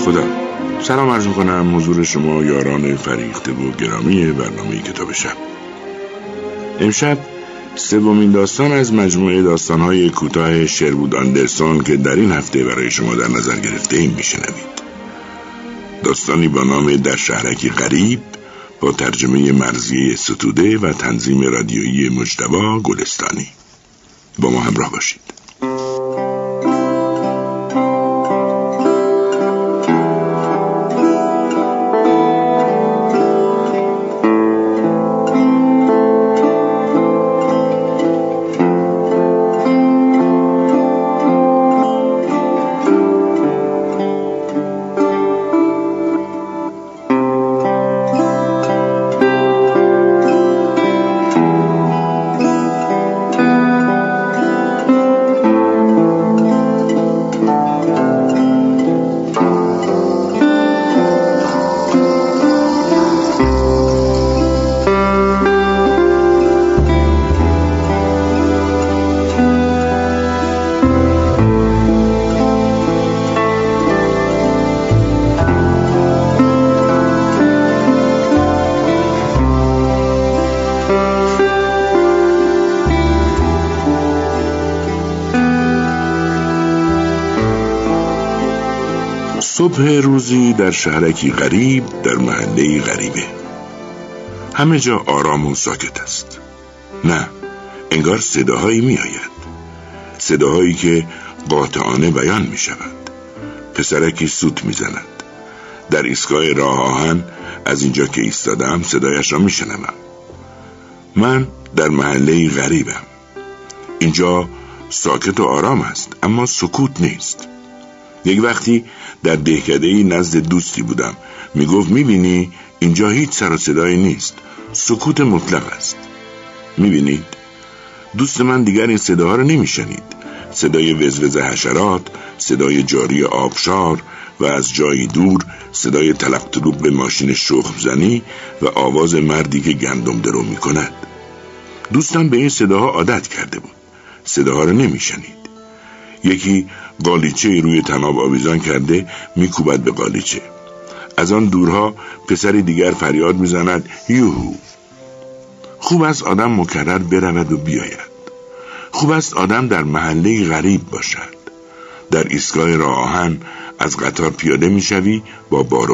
خودم سلام عرض کنم حضور شما یاران فریخته و گرامی برنامه کتاب شب. امشب سومین داستان از مجموعه داستانهای کوتاه شربود آندرسون که در این هفته برای شما در نظر گرفته ایم میشنوید. داستانی با نام در شهرکی غریب با ترجمه مرزی ستوده و تنظیم رادیویی مجتبا گلستانی. با ما همراه باشید. صبح روزی در شهرکی غریب در محله غریبه. همه جا آرام و ساکت است. نه انگار صداهایی می آید صداهایی که قاطعانه بیان می شود پسرکی سوت می زند در ایستگاه راه آهن از اینجا که ایستادم صدایش را می شنوم من در محله غریبم. اینجا ساکت و آرام است اما سکوت نیست. یک وقتی در دهکده نزد دوستی بودم. می‌گفت می‌بینی اینجا هیچ سر و صدایی نیست. سکوت مطلق است. می‌بینید؟ دوست من دیگر این صداها رو نمیشنید. صدای وزوز حشرات صدای جاری آبشار و از جایی دور صدای تلق به ماشین شخم زنی و آواز مردی که گندم درو می‌کند. دوستم به این صداها عادت کرده بود. صداها رو نمیشنید. یکی قالیچه روی تناب آویزان کرده میکوبد به قالیچه. از آن دورها پسری دیگر فریاد می‌زند یوهو! خوب است آدم مکرر برود و بیاید. خوب است آدم در محله غریب باشد. در ایستگاه راه آهن از قطار پیاده می‌شوی با بار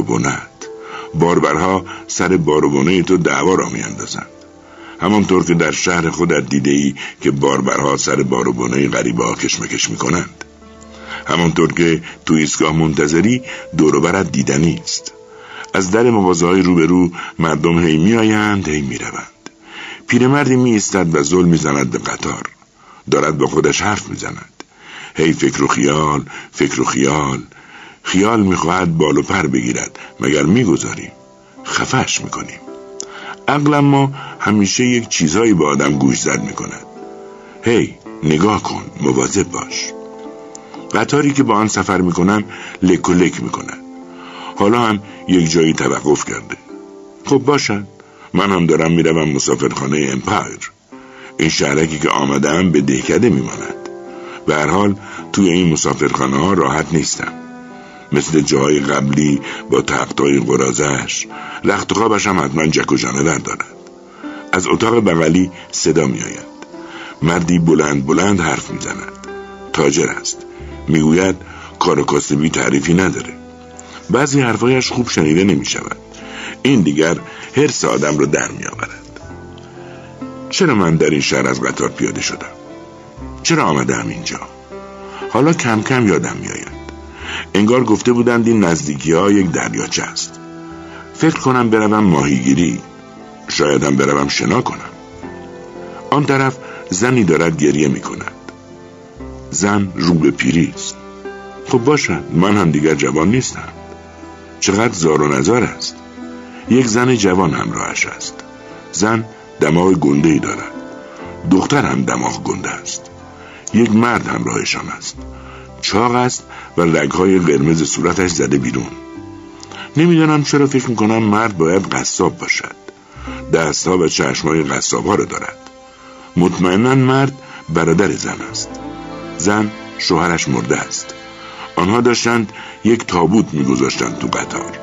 باربرها سر بار و تو دعوا را میاندازند. همانطور که در شهر خودت دیده ای که باربرها سر بار و غریبه ها کشمکش می‌کنند. همانطور که تو ایستگاه منتظری دوروبرت دیدنی است. از در مغازه های روبرو مردم هی میآیند هی می‌روند. پیرمردی می ایستد و زل می‌زند به قطار. دارد با خودش حرف می‌زند. هی فکر و خیال فکر و خیال. خیال می‌خواهد بال و پر بگیرد مگر می‌گذاریم؟ خفش می‌کنیم. عقل ما همیشه یک چیزهایی به آدم گوش زد می‌کند. هی نگاه کن مواظب باش. قطاری که با آن سفر می‌کنم لک و لک می‌کنن. حالا هم یک جایی توقف کرده. خب باشد من هم دارم می‌روم مسافرخانه امپایر. این شهرکی که آمدم به دهکده میماند. به هر حال توی این مسافرخانه ها راحت نیستم. مثل جای قبلی با تختای قرازش رخت خوابش هم حتما جک و جانور دارد. از اتاق بغلی صدا میآید. مردی بلند بلند حرف می‌زند. تاجر است. می‌گوید کار کاسبی تعریفی نداره. بعضی حرفایش خوب شنیده نمی شود این دیگر هر آدم رو در می آورد چرا من در این شهر از قطار پیاده شدم؟ چرا آمدم اینجا؟ حالا کم کم یادم میآید. انگار گفته بودند این نزدیکی ها یک دریاچه است. فکر کنم بروم ماهیگیری. شایدم بروم شنا کنم. آن طرف زنی دارد گریه می کند زن رو به پیری است. خب باشد من هم دیگر جوان نیستم. چقدر زار و نزار است. یک زن جوان همراهش است. زن دماغ گنده ای دارد. دختر هم دماغ گنده است. یک مرد همراهشان است. چاق است و رگهای قرمز صورتش زده بیرون. نمی‌دانم چرا فکر می‌کنم مرد باید قصاب باشد. دستها و چشمهای قصاب رو دارد. مطمئنا مرد برادر زن است. زن شوهرش مرده است. آنها داشتند یک تابوت میگذاشتند تو قطار.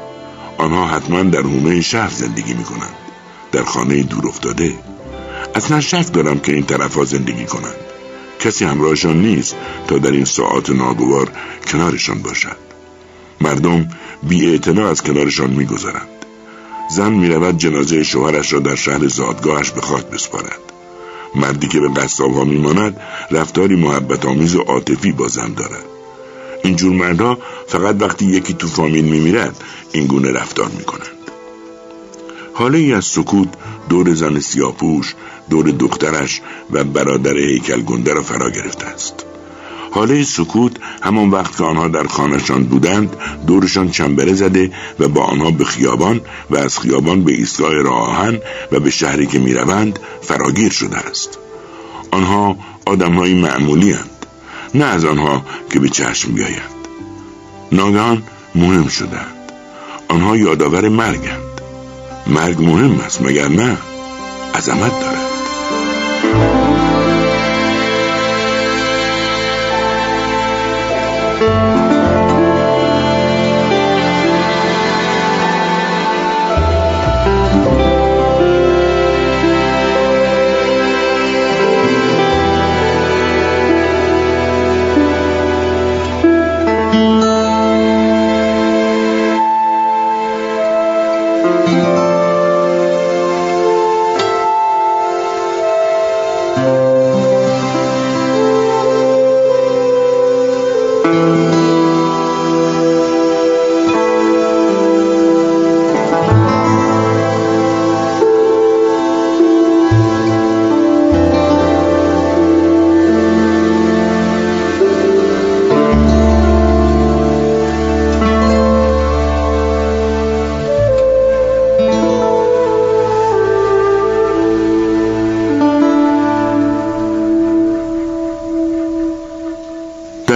آنها حتما در حومه شهر زندگی می‌کنند. در خانه دور افتاده. اصلا شک دارم که این طرف ها زندگی کنند. کسی همراهشان نیست تا در این ساعات ناگوار کنارشان باشد. مردم بی از کنارشان میگذرند. زن می‌رود جنازه شوهرش را در شهر زادگاهش به خاک بسپارد. مردی که به قصاب ها میماند رفتاری محبت آمیز و عاطفی با زن دارد اینجور مردها فقط وقتی یکی تو فامیل میمیرد این گونه رفتار می‌کنند. حاله ای از سکوت دور زن سیاپوش دور دخترش و برادر هیکل گنده را فرا گرفته است. حاله سکوت همان وقت که آنها در خانهشان بودند دورشان چنبره زده و با آنها به خیابان و از خیابان به ایستگاه راه و به شهری که می‌روند فراگیر شده است. آنها آدمهایی معمولی هند. نه از آنها که به چشم بیایند. ناگهان مهم شدند آنها یادآور مرگند مرگ مهم است مگر نه؟ عظمت دارد.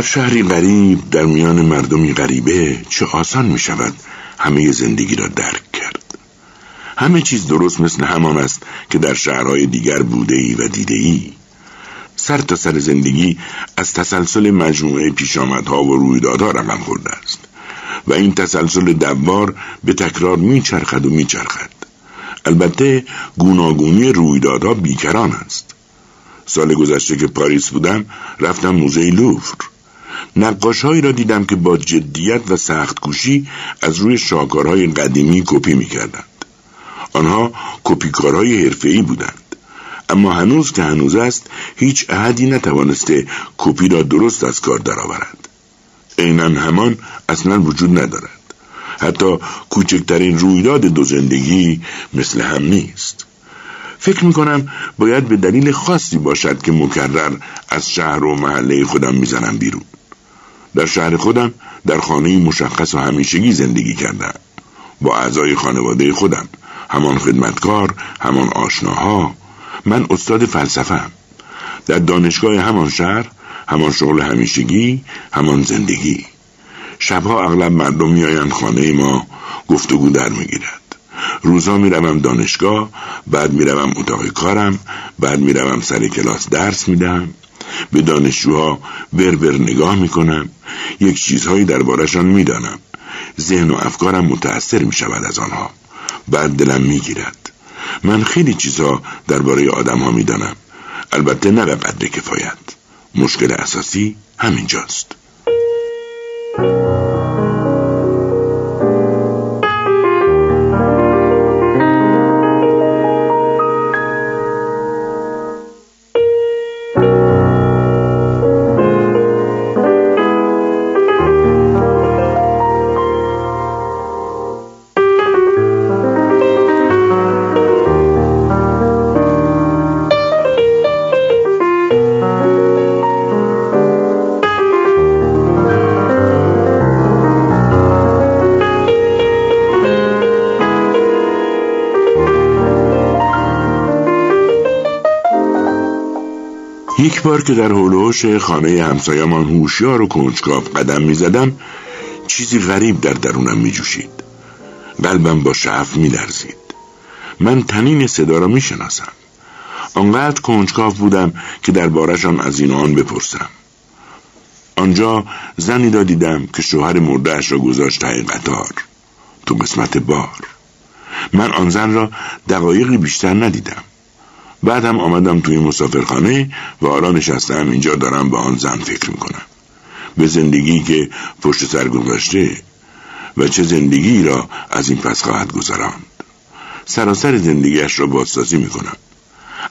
شهری غریب در میان مردمی غریبه چه آسان می شود همه زندگی را درک کرد. همه چیز درست مثل همان است که در شهرهای دیگر بوده ای و دیده ای سر تا سر زندگی از تسلسل مجموعه پیشامدها و رویدادها رقم خورده است و این تسلسل دوار به تکرار میچرخد و میچرخد. البته گوناگونی رویدادها بیکران است. سال گذشته که پاریس بودم رفتم موزه لوفر. نقاشهایی را دیدم که با جدیت و سخت کوشی از روی شاکارهای قدیمی کپی می‌کردند. آنها کپیکارهای حرفه‌ای بودند. اما هنوز که هنوز است هیچ احدی نتوانسته کپی را درست از کار درآورد. عینا همان اصلا وجود ندارد. حتی کوچکترین رویداد دو زندگی مثل هم نیست. فکر می‌کنم باید به دلیل خاصی باشد که مکرر از شهر و محله خودم می‌زنم بیرون. در شهر خودم در خانه مشخص و همیشگی زندگی کردم. با اعضای خانواده خودم همان خدمتکار همان آشناها. من استاد فلسفهم در دانشگاه همان شهر همان شغل همیشگی همان زندگی. شبها اغلب مردم میآیند خانه ما گفتگو در می‌گیرد. روزها می‌روم دانشگاه بعد می‌روم اتاق کارم بعد می‌روم سر کلاس درس میدم به دانشجوها ور نگاه می‌کنم یک چیزهایی دربارهشان می‌دانم. ذهن و افکارم متأثر می شود از آنها. بعد دلم می‌گیرد. من خیلی چیزها درباره آدم ها می‌دانم. البته نه به قدر کفایت. مشکل اساسی همینجاست. یک بار که در هلوش خانه همسایمان هوشیار و کنجکاو قدم می زدم چیزی غریب در درونم می جوشید قلبم با شعف می لرزید من تنین صدا را می شناسم آنقدر کنجکاو بودم که در بارشان از این آن بپرسم. آنجا زنی را دیدم که شوهر مردهش را گذاشت ته قطار. تو قسمت بار. من آن زن را دقایقی بیشتر ندیدم. بعدم آمدم توی مسافرخانه و آرا نشستم اینجا دارم به آن زن فکر می‌کنم. به زندگی که پشت سر گذاشته و چه زندگی را از این پس خواهد گذراند. سراسر زندگیش را بازسازی می‌کنم.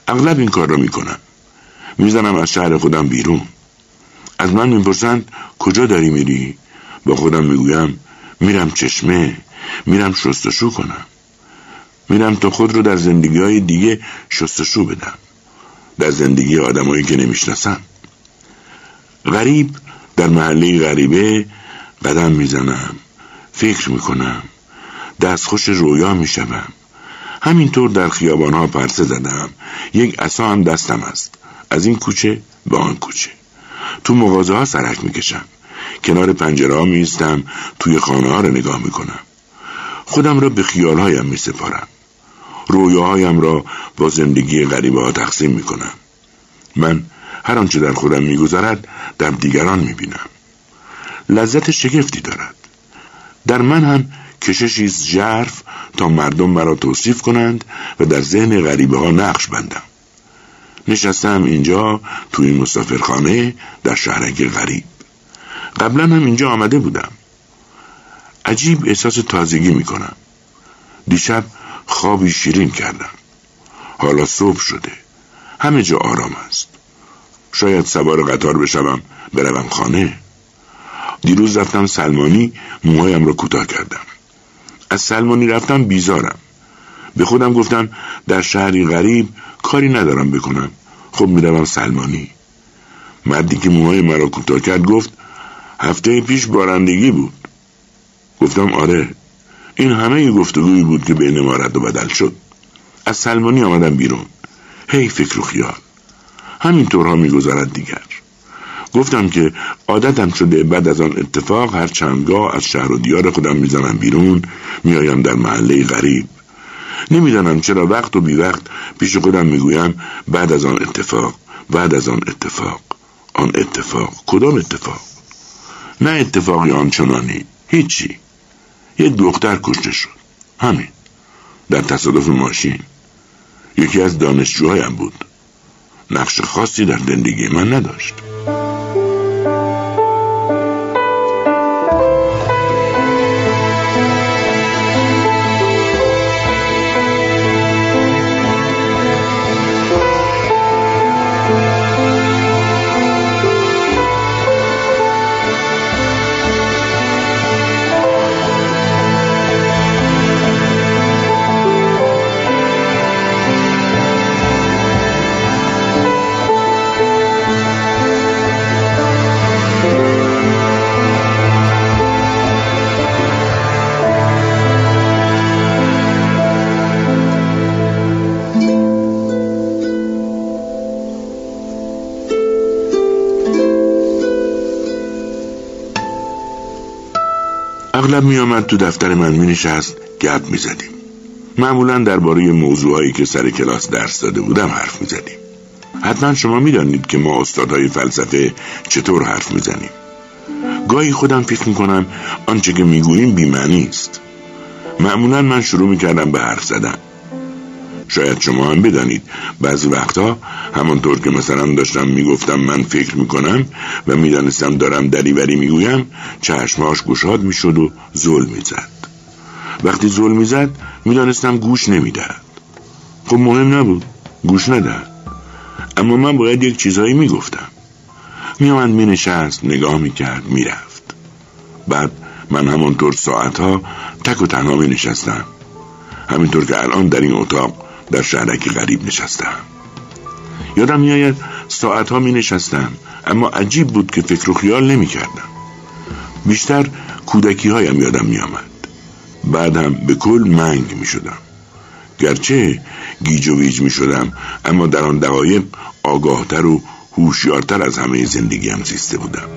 اغلب این کار را می‌کنم. می‌زنم از شهر خودم بیرون. از من می‌پرسند کجا داری میری؟ با خودم می‌گویم میرم چشمه میرم شستشو کنم. میرم تا خود رو در زندگی های دیگه شستشو بدم. در زندگی آدمایی که نمی‌شناسم غریب در محله غریبه قدم می‌زنم فکر می‌کنم دستخوش رویا می‌شوم. همینطور در خیابان ها پرسه زدم یک اصا هم دستم است. از این کوچه به آن کوچه. تو مغازه ها سرک می‌کشم. کنار پنجره ها میستم توی خانه ها رو نگاه می‌کنم. خودم را به خیال هایم میسپارم. رویاهایم را با زندگی غریبه ها تقسیم می‌کنم. من هر آنچه در خودم میگذرد در دیگران می‌بینم. لذت شگفتی دارد. در من هم کششی ژرف تا مردم مرا توصیف کنند و در ذهن غریبه ها نقش بندم. نشستم اینجا تو این مسافرخانه در شهرک غریب. قبلا هم اینجا آمده بودم. عجیب احساس تازگی می‌کنم. دیشب خوابی شیرین کردم. حالا صبح شده. همه جا آرام است. شاید سوار قطار بشوم بروم خانه. دیروز رفتم سلمانی موهایم را کوتاه کردم. از سلمانی رفتم بیزارم. به خودم گفتم در شهری غریب کاری ندارم بکنم. خب می‌روم سلمانی. مردی که موهای مرا کوتاه کرد گفت هفته پیش بارندگی بود. گفتم آره. این همه گفتگویی بود که بین ما رد و بدل شد. از سلمانی آمدم بیرون. هی فکر و خیال. همینطورها میگذرد دیگر. گفتم که عادتم شده بعد از آن اتفاق هر چندگاه از شهر و دیار خودم می‌زنم بیرون میآیم در محله غریب. نمی‌دانم چرا وقت و بی وقت پیش خودم می‌گویم بعد از آن اتفاق بعد از آن اتفاق. آن اتفاق کدام اتفاق؟ نه اتفاقی آنچنانی. هیچی. یه دختر کشته شد. همین. در تصادف ماشین. یکی از دانشجوهایم بود. نقش خاصی در زندگی من نداشت. اغلب میآمد تو دفتر من می نشست گپ می زدیم معمولا درباره موضوعایی که سر کلاس درس داده بودم حرف می زدیم حتما شما می‌دانید که ما استادهای فلسفه چطور حرف می‌زنیم. گاهی خودم فکر می‌کنم آنچه که می‌گوییم بیمعنی است. معمولا من شروع می‌کردم به حرف زدن. شاید شما هم بدانید. بعضی وقتها همانطور که مثلا داشتم می‌گفتم من فکر می‌کنم و می‌دانستم دارم دریوری می‌گویم چشماش گشاد می‌شد و زل می‌زد. وقتی زل می‌زد می‌دانستم گوش نمی‌دهد. خب مهم نبود گوش ندهد. اما من باید یک چیزهایی می‌گفتم. میامد مینشست نگاه می‌کرد می‌رفت. بعد من همانطور ساعتها تک و تنها می نشستم همینطور که الان در این اتاق در شهرک غریب نشستم. یادم میآید ساعتها می نشستم اما عجیب بود که فکر و خیال نمی کردم. بیشتر کودکی هایم یادم می آمد بعدم به کل منگ می شدم. گرچه گیج و ویج می شدم اما در آن دقایق آگاهتر و هوشیارتر از همه زندگیم زیسته بودم.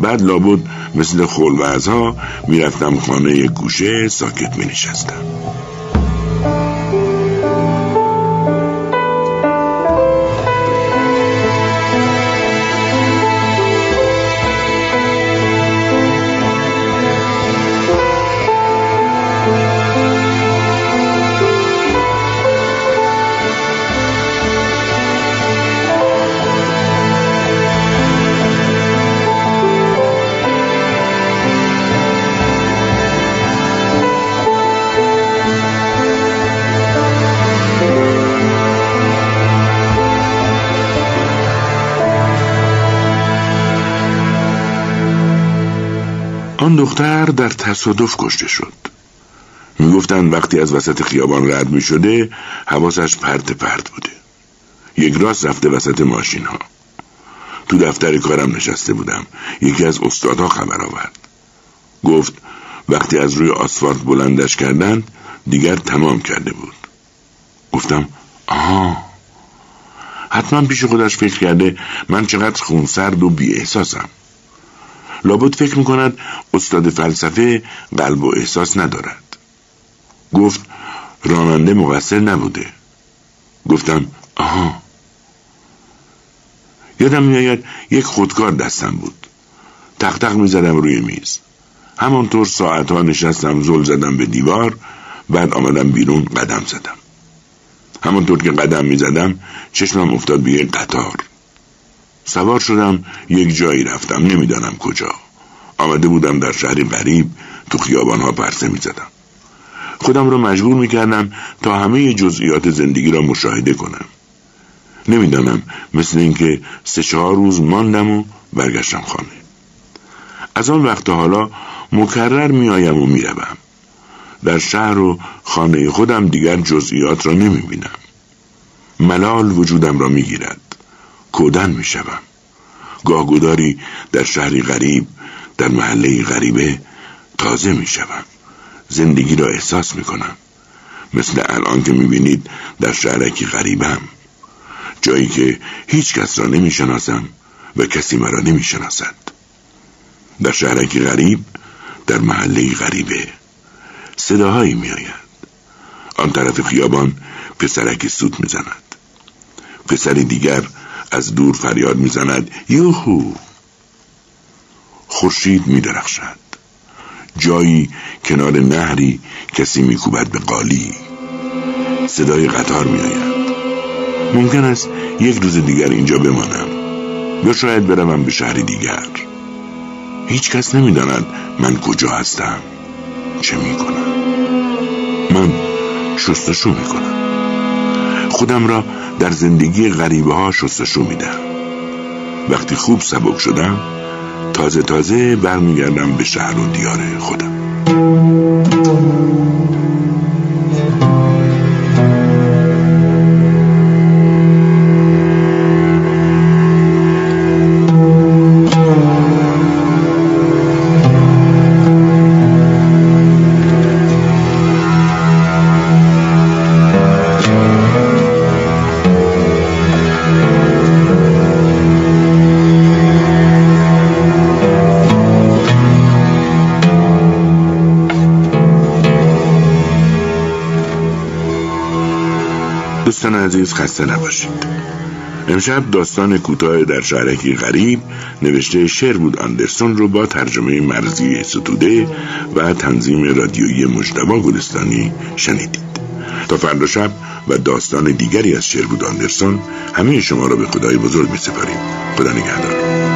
بعد لابد مثل خلوزها می‌رفتم خانه گوشه ساکت می نشستم. دختر در تصادف کشته شد. می‌گفتند وقتی از وسط خیابان رد می شده حواسش پرت پرت بوده. یک راست رفته وسط ماشین ها تو دفتر کارم نشسته بودم. یکی از استادها خبر آورد. گفت وقتی از روی آسفالت بلندش کردند دیگر تمام کرده بود. گفتم آها. حتما پیش خودش فکر کرده من چقدر خونسرد و بی احساسم لابد فکر می‌کند استاد فلسفه قلب و احساس ندارد. گفت راننده مقصر نبوده. گفتم آها. یادم میآید یک خودکار دستم بود. تختق می‌زدم روی میز. همانطور ساعتها نشستم زل زدم به دیوار بعد آمدم بیرون قدم زدم. همانطور که قدم می‌زدم چشمم افتاد به یک قطار. سوار شدم یک جایی رفتم نمی‌دانم کجا. آمده بودم در شهری غریب تو خیابانها پرسه می‌زدم. خودم را مجبور می‌کردم تا همه جزئیات زندگی را مشاهده کنم. نمی‌دانم مثل اینکه سه چهار روز ماندم و برگشتم خانه. از آن وقت حالا مکرر میآیم و می‌روم. در شهر و خانه خودم دیگر جزئیات را نمی بینم. ملال وجودم را می گیرد. کودن می شوم. در شهری غریب در محله غریبه تازه می شوم. زندگی را احساس می کنم. مثل الان که می بینید در شهرکی غریبم. جایی که هیچ کس را نمی شناسم و کسی مرا نمی شناسد. در شهرکی غریب در محله غریبه صداهایی میآید آن طرف خیابان پسرکی سوت می‌زند پسری دیگر از دور فریاد می‌زند یوهو! خورشید میدرخشد. جایی کنار نهری کسی میکوبد به قالی. صدای قطار میآید. ممکن است یک روز دیگر اینجا بمانم. یا شاید بروم به شهری دیگر. هیچ کس نمی‌داند من کجا هستم. چه می‌کنم. من شستشو می‌کنم. خودم را در زندگی غریبه ها شستشو میدم. وقتی خوب سبک شدم تازه تازه برمیگردم به شهر و دیار خودم. عزیز خسته نباشید. امشب داستان کوتاه در شهرکی غریب نوشته شعر بود اندرسون رو با ترجمه مرزی ستوده و تنظیم رادیویی مجتبا گلستانی شنیدید. تا فردا شب و داستان دیگری از شعر بود اندرسون همه شما را به خدای بزرگ می سپاریم خدا نگهدار.